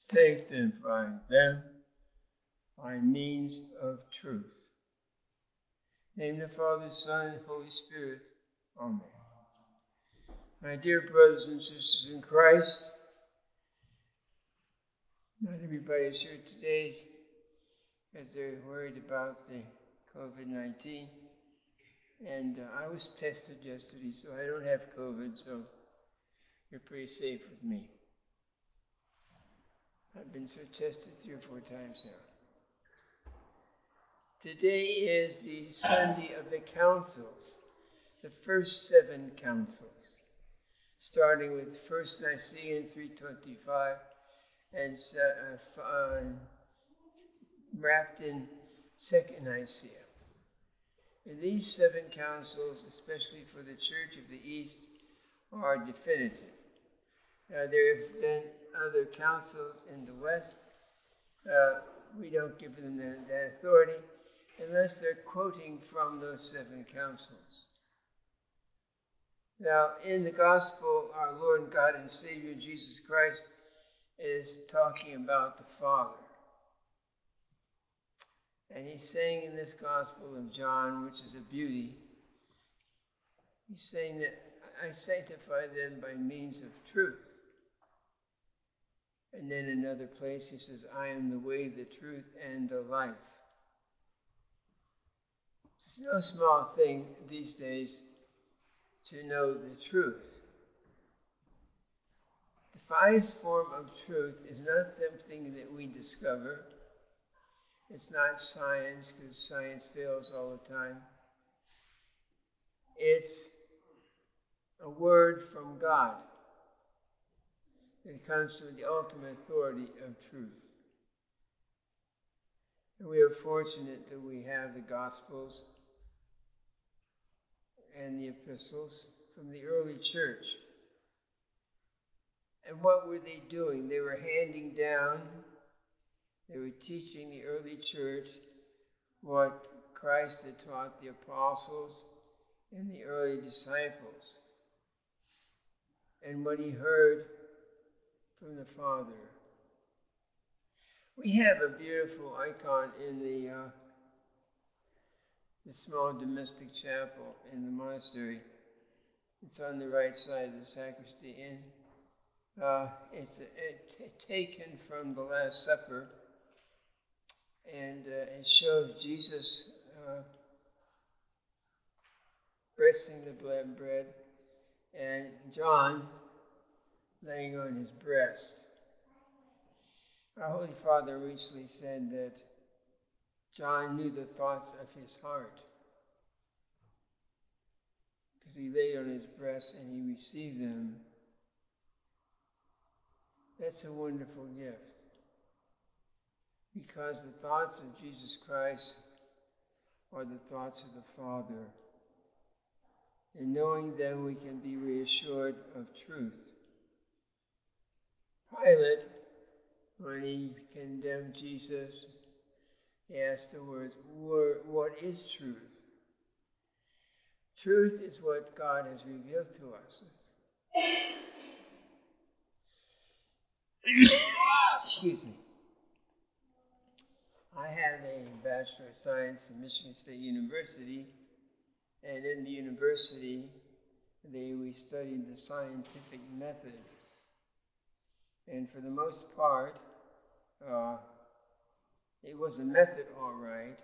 sanctifying them by means of truth. Name the Father, Son, and Holy Spirit. Amen. My dear brothers and sisters in Christ, not everybody is here today as they're worried about the COVID 19. And uh, I was tested yesterday, so I don't have COVID, so you're pretty safe with me. I've been so tested three or four times now. Today is the Sunday of the Councils, the first seven Councils, starting with First Nicaea in 325 and uh, uh, wrapped in Second Nicaea. And these seven councils, especially for the Church of the East, are definitive. Uh, there have been other councils in the West. Uh, we don't give them that, that authority unless they're quoting from those seven councils. Now, in the Gospel, our Lord God and Savior Jesus Christ is talking about the Father. And he's saying in this Gospel of John, which is a beauty, he's saying that I sanctify them by means of truth. And then another place he says, I am the way, the truth, and the life. It's no small thing these days to know the truth. The highest form of truth is not something that we discover. It's not science, because science fails all the time. It's a word from God. It comes to the ultimate authority of truth. And we are fortunate that we have the Gospels and the epistles from the early church. And what were they doing? They were handing down, they were teaching the early church what Christ had taught the apostles and the early disciples and what he heard from the Father. We have a beautiful icon in the uh, the small domestic chapel in the monastery. It's on the right side of the sacristy, and uh, it's a, a, taken from the Last Supper, and uh, it shows Jesus uh, blessing the bread, and John laying on his breast. Our Holy Father recently said that John knew the thoughts of his heart because he laid on his breast and he received them. That's a wonderful gift because the thoughts of Jesus Christ are the thoughts of the Father. And knowing them, we can be reassured of truth. Pilate, when he condemned Jesus, he asked the words, What is truth? Truth is what God has revealed to us. Excuse me. I have a Bachelor of Science in Michigan State University, and in the university, they, we studied the scientific method and for the most part, uh, it was a method, all right,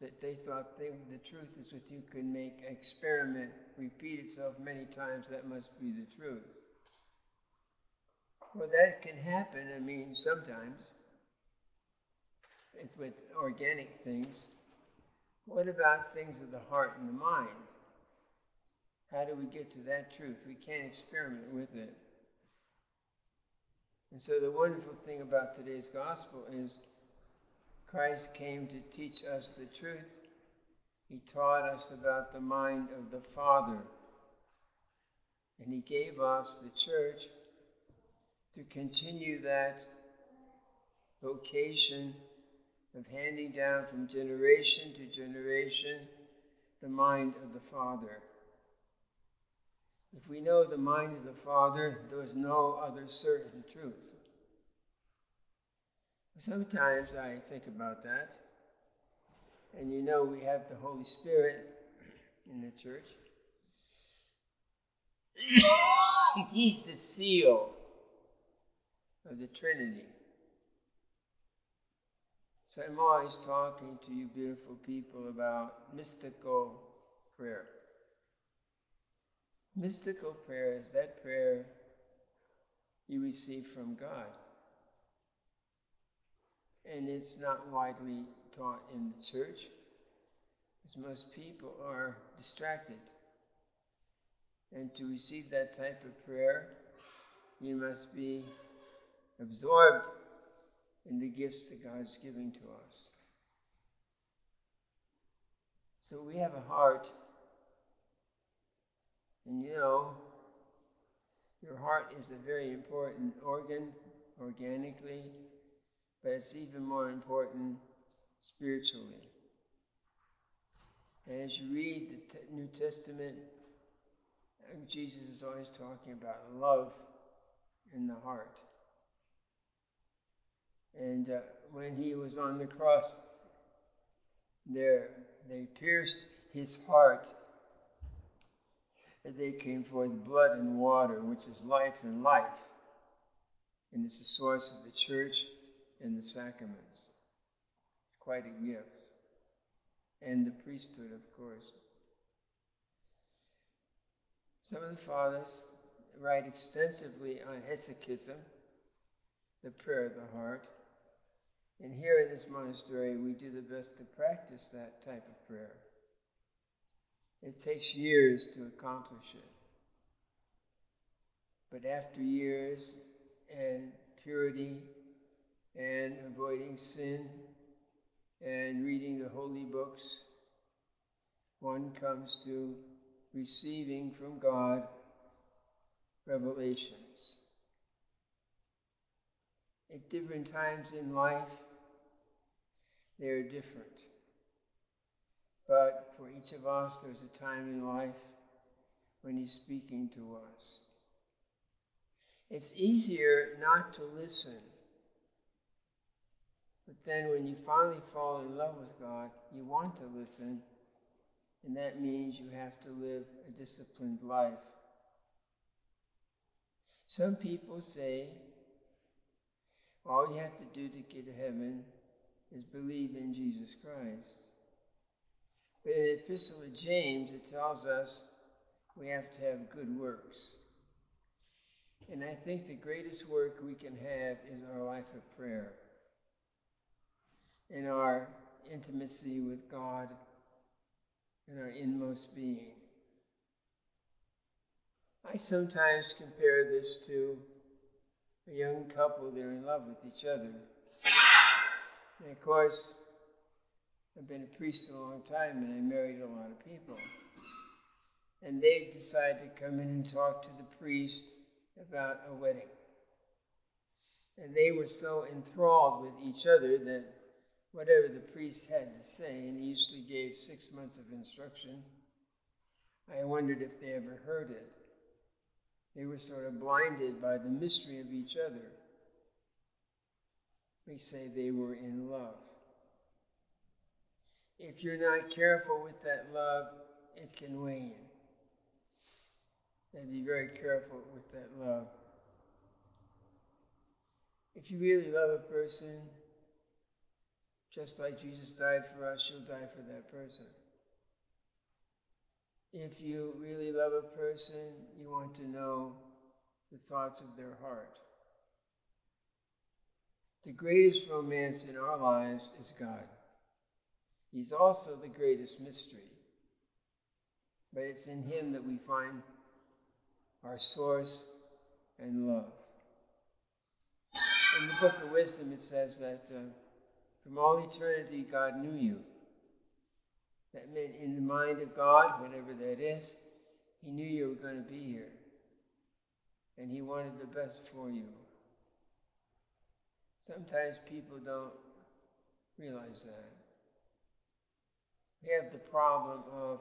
that they thought they, the truth is that you can make experiment repeat itself many times, that must be the truth. Well, that can happen, I mean, sometimes. It's with organic things. What about things of the heart and the mind? How do we get to that truth? We can't experiment with it. And so the wonderful thing about today's gospel is Christ came to teach us the truth. He taught us about the mind of the Father. And He gave us, the church, to continue that vocation of handing down from generation to generation the mind of the Father. If we know the mind of the Father, there is no other certain truth. Sometimes I think about that. And you know, we have the Holy Spirit in the church. He's the seal of the Trinity. So I'm always talking to you beautiful people about mystical prayer. Mystical prayer is that prayer you receive from God. And it's not widely taught in the church, as most people are distracted. And to receive that type of prayer, you must be absorbed in the gifts that God's giving to us. So we have a heart, and you know, your heart is a very important organ organically, but it's even more important spiritually. As you read the t- New Testament, Jesus is always talking about love in the heart. And uh, when he was on the cross, there they pierced his heart. And they came forth blood and water, which is life and life. And it's the source of the church and the sacraments. Quite a gift. And the priesthood, of course. Some of the fathers write extensively on hesychasm, the prayer of the heart. And here in this monastery, we do the best to practice that type of prayer. It takes years to accomplish it. But after years and purity and avoiding sin and reading the holy books, one comes to receiving from God revelations. At different times in life, they are different. But for each of us, there's a time in life when He's speaking to us. It's easier not to listen. But then when you finally fall in love with God, you want to listen, and that means you have to live a disciplined life. Some people say all you have to do to get to heaven is believe in Jesus Christ. In the Epistle of James, it tells us we have to have good works. And I think the greatest work we can have is our life of prayer and our intimacy with God in our inmost being. I sometimes compare this to a young couple that are in love with each other. And of course, I've been a priest a long time and I married a lot of people. And they decide to come in and talk to the priest about a wedding. And they were so enthralled with each other that whatever the priest had to say, and he usually gave six months of instruction, I wondered if they ever heard it. They were sort of blinded by the mystery of each other. We say they were in love. If you're not careful with that love, it can wane. And be very careful with that love. If you really love a person, just like Jesus died for us, you'll die for that person. If you really love a person, you want to know the thoughts of their heart. The greatest romance in our lives is God. He's also the greatest mystery. But it's in Him that we find our source and love. In the book of wisdom, it says that uh, from all eternity, God knew you. That meant in the mind of God, whatever that is, He knew you were going to be here. And He wanted the best for you. Sometimes people don't realize that. We have the problem of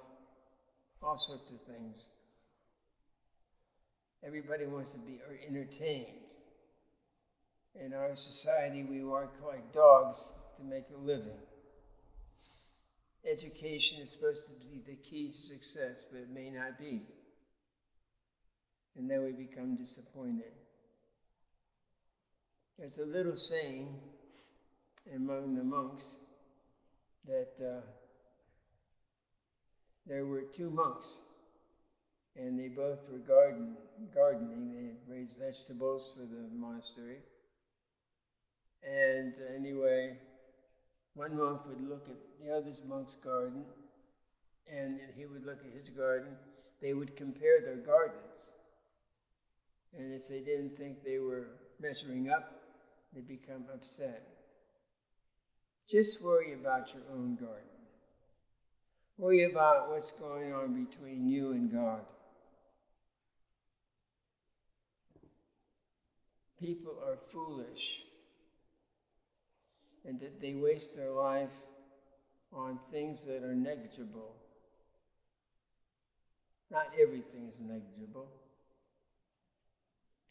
all sorts of things. Everybody wants to be entertained. In our society, we work like dogs to make a living. Education is supposed to be the key to success, but it may not be. And then we become disappointed. There's a little saying among the monks that uh, there were two monks, and they both were garden, gardening. They had raised vegetables for the monastery. And anyway, one monk would look at the other monk's garden, and he would look at his garden. They would compare their gardens. And if they didn't think they were measuring up, they'd become upset. Just worry about your own garden. Worry about what's going on between you and God. People are foolish and that they waste their life on things that are negligible. Not everything is negligible.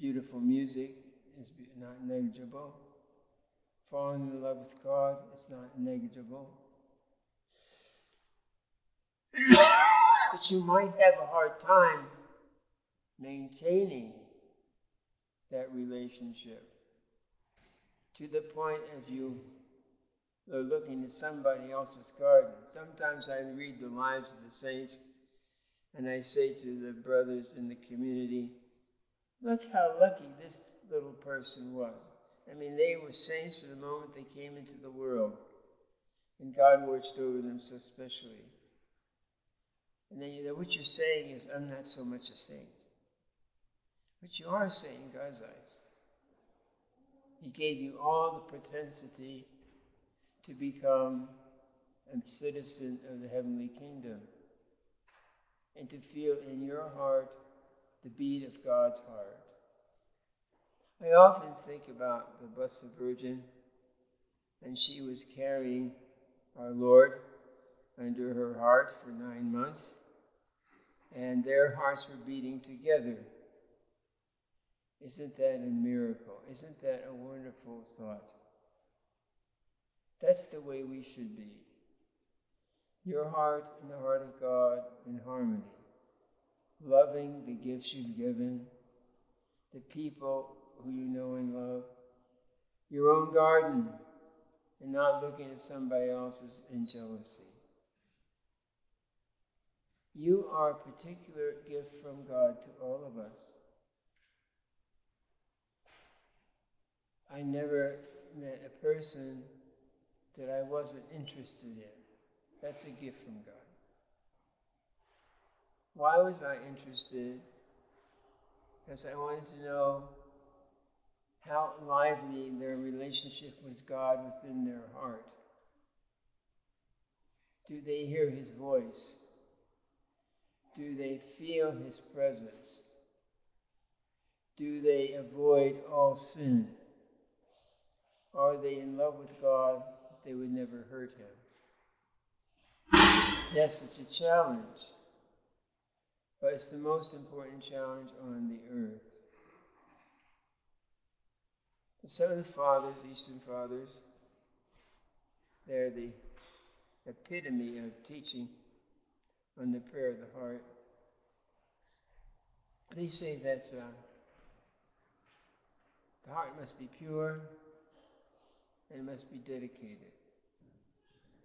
Beautiful music is not negligible. Falling in love with God is not negligible. But you might have a hard time maintaining that relationship to the point of you are looking at somebody else's garden. Sometimes I read the lives of the saints and I say to the brothers in the community, look how lucky this little person was. I mean, they were saints from the moment they came into the world, and God watched over them so specially. And then you what you're saying is, I'm not so much a saint. But you are a saint in God's eyes. He gave you all the propensity to become a citizen of the heavenly kingdom and to feel in your heart the beat of God's heart. I often think about the Blessed Virgin, and she was carrying our Lord under her heart for nine months, and their hearts were beating together. Isn't that a miracle? Isn't that a wonderful thought? That's the way we should be. Your heart and the heart of God in harmony, loving the gifts you've given, the people who you know and love, your own garden, and not looking at somebody else's in jealousy. You are a particular gift from God to all of us. I never met a person that I wasn't interested in. That's a gift from God. Why was I interested? Because I wanted to know how lively their relationship with God within their heart. Do they hear His voice? Do they feel His presence? Do they avoid all sin? Are they in love with God they would never hurt Him? Yes, it's a challenge, but it's the most important challenge on the earth. Some of the fathers, Eastern fathers, they're the epitome of teaching on the prayer of the heart. They say that uh, the heart must be pure and must be dedicated.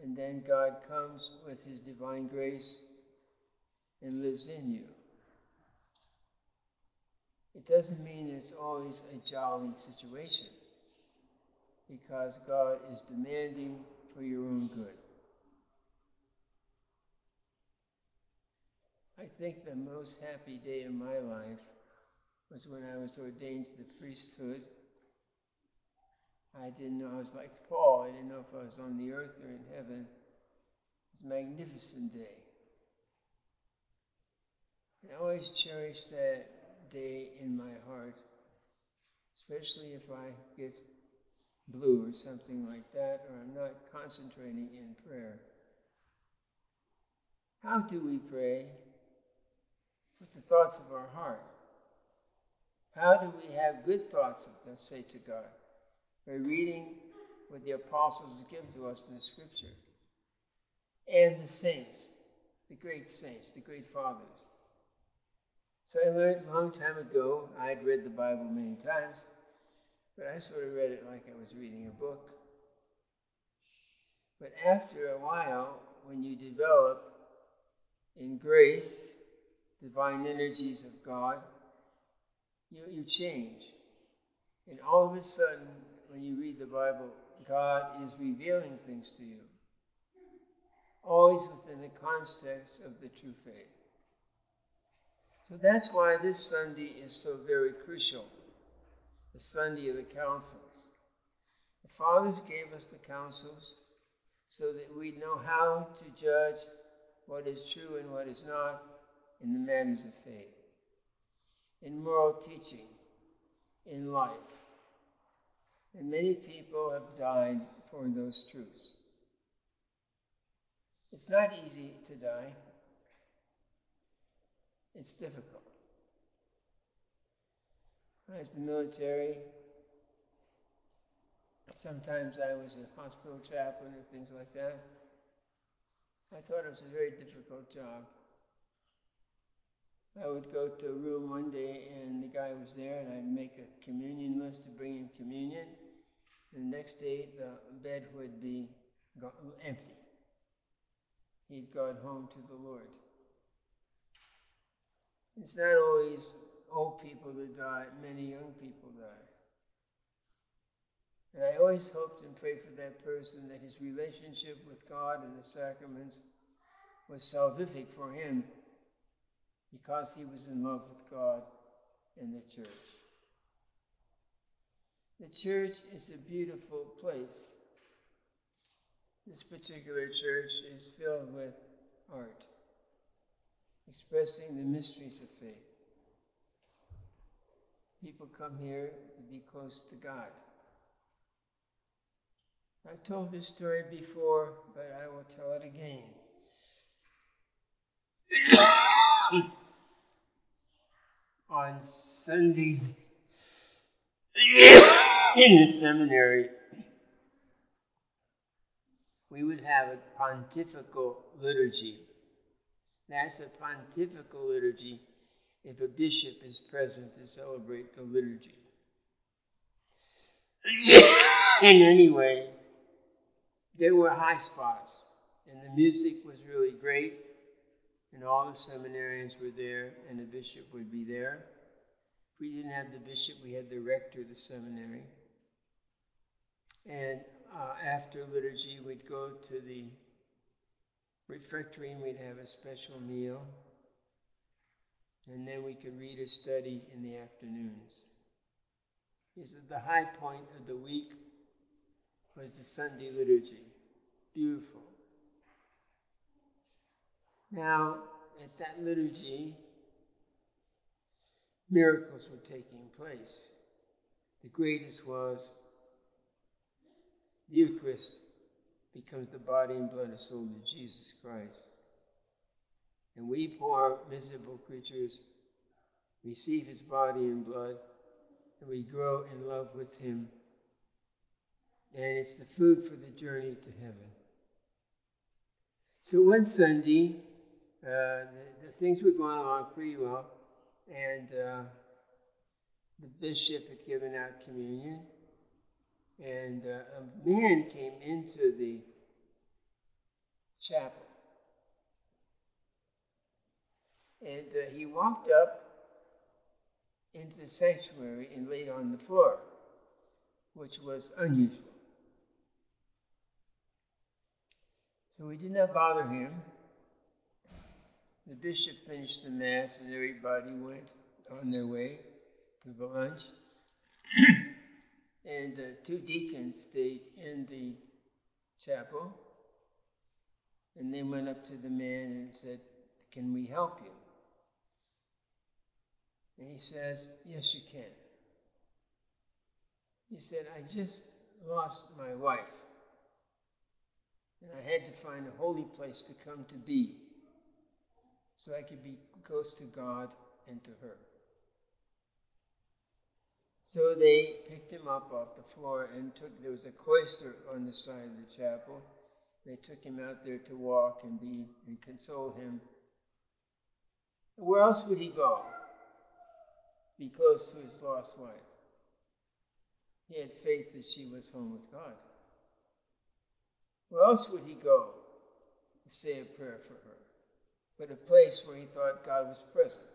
And then God comes with His divine grace and lives in you. It doesn't mean it's always a jolly situation because God is demanding for your own good. I think the most happy day of my life was when I was ordained to the priesthood. I didn't know I was like Paul. I didn't know if I was on the earth or in heaven. It was a magnificent day. And I always cherish that day in my heart, especially if I get blue or something like that, or I'm not concentrating in prayer. How do we pray? With the thoughts of our heart. How do we have good thoughts to say to God? by reading what the apostles give to us in the scripture and the saints, the great saints, the great fathers. So I a long time ago, I'd read the Bible many times, but I sort of read it like I was reading a book. But after a while, when you develop in grace, divine energies of God, you, you change. And all of a sudden, when you read the Bible, God is revealing things to you, always within the context of the true faith. So that's why this Sunday is so very crucial the Sunday of the councils. The fathers gave us the councils so that we know how to judge what is true and what is not in the matters of faith, in moral teaching, in life. And many people have died for those truths. It's not easy to die. It's difficult. In the military, sometimes I was a hospital chaplain or things like that. I thought it was a very difficult job. I would go to a room one day and the guy was there and I'd make a communion list to bring him communion. And the next day the bed would be empty. He'd gone home to the Lord. It's not always old people that die, many young people die. And I always hoped and prayed for that person that his relationship with God and the sacraments was salvific for him because he was in love with God and the church. The church is a beautiful place. This particular church is filled with art, expressing the mysteries of faith. People come here to be close to God. I've told this story before, but I will tell it again. Mm. On Sundays in the seminary, we would have a pontifical liturgy. That's a pontifical liturgy if a bishop is present to celebrate the liturgy. in any way, there were high spots, and the music was really great, and all the seminarians were there, and the bishop would be there. If we didn't have the bishop, we had the rector of the seminary. And uh, after liturgy, we'd go to the refectory and we'd have a special meal. And then we could read or study in the afternoons. He said the high point of the week was the Sunday liturgy. Beautiful. Now, at that liturgy, miracles were taking place. The greatest was the Eucharist becomes the body and blood and soul of Jesus Christ. And we poor miserable creatures receive his body and blood, and we grow in love with him. And it's the food for the journey to heaven. So one Sunday, the, the, things were going along pretty well, and uh, the bishop had given out communion, and uh, a man came into the chapel. And uh, he walked up into the sanctuary and laid on the floor, which was unusual. So we did not bother him. The bishop finished the Mass and everybody went on their way to the lunch. and uh, two deacons stayed in the chapel. And they went up to the man and said, Can we help you? And he says, Yes, you can. He said, I just lost my wife. And I had to find a holy place to come to be so I could be close to God and to her. So they picked him up off the floor and took, there was a cloister on the side of the chapel. They took him out there to walk and be and console him. Where else would he go? Be close to his lost wife. He had faith that she was home with God. Where else would he go to say a prayer for her? But a place where he thought God was present.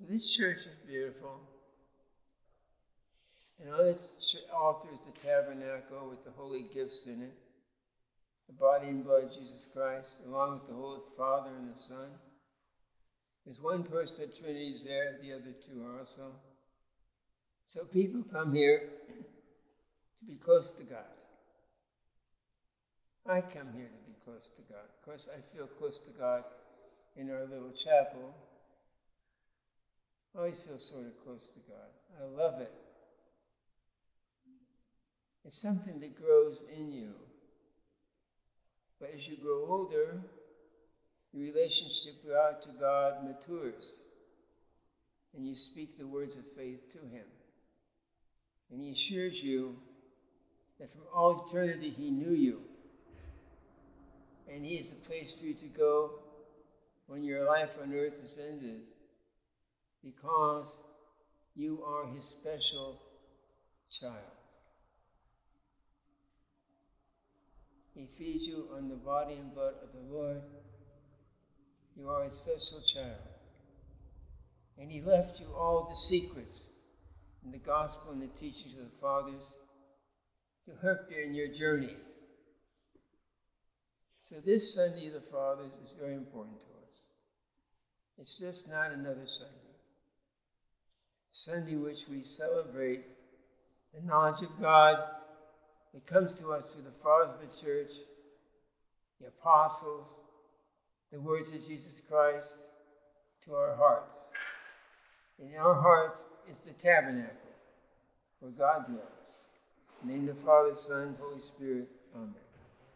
This church is beautiful. And on the altar is the tabernacle with the holy gifts in it the body and blood of Jesus Christ, along with the Holy Father and the Son. There's one person, the Trinity is there, the other two are also. So people come here to be close to God. I come here to close to God. Of course, I feel close to God in our little chapel. I always feel sort of close to God. I love it. It's something that grows in you. But as you grow older, your relationship to God matures. And you speak the words of faith to Him. And He assures you that from all eternity He knew you. And He is the place for you to go when your life on earth is ended because you are His special child. He feeds you on the body and blood of the Lord. You are his special child. And he left you all the secrets in the gospel and the teachings of the fathers to help you in your journey. So this Sunday of the Fathers is very important to us. It's just not another Sunday. Sunday which we celebrate the knowledge of God that comes to us through the fathers of the church, the apostles, the words of Jesus Christ to our hearts. In our hearts is the tabernacle where God dwells. In the name of the Father, Son, Holy Spirit. Amen.